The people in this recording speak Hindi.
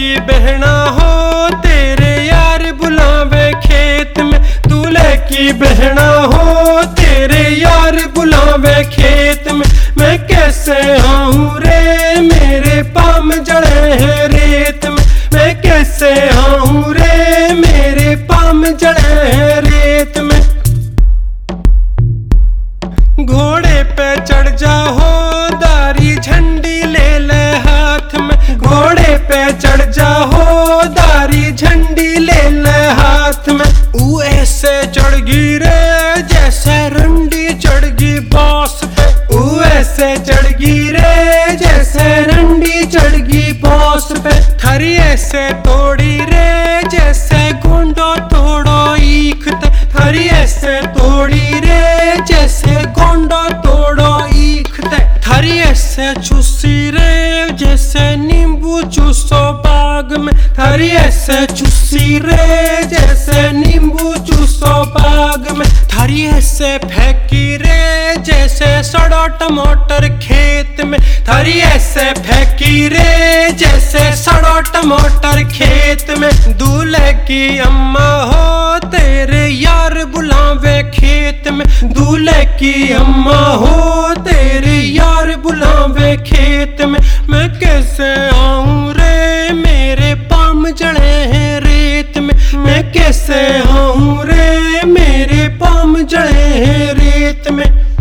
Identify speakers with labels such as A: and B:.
A: की बहना हो, तेरे यार बुलावे खेत में। दूल्हे की बहना हो, तेरे यार बुलावे खेत में। मैं कैसे आऊँ रे, मेरे पाम जड़े हैं रेत में। मैं कैसे आऊँ रे, मेरे पाम जड़े हैं रेत में। घोड़े पे चढ़ जाओ हाथ में ऊ ऐसे चढ़ गिरे, जैसे रंडी चढ़ गई बास पे। ऊ ऐसे चढ़ गिरे, जैसे रंडी चढ़ गई बास पे। थरी ऐसे तोड़ी रे, जैसे गोंडो तोड़ो ईखते थरी ऐसे तोड़ी रे, जैसे गोंडो तोड़ो ईखते थरी ऐसे चूसी रे, जैसे नींबू चूसो बाग में थरी ऐसे चूसी रे, जैसे नींबू चूसो बाग में। थरी ऐसे फेंकी रे, जैसे सड़ो टमाटर खेत में। थरी ऐसे फेंकी रे, जैसे सड़ो टमाटर खेत में। दूल्हे की अम्मा हो, तेरे यार बुलावे खेत में। दूल्हे की अम्मा हो, तेरे यार बुलावे खेत में। मैं कैसे आऊँ? जड़े हैं रेत में।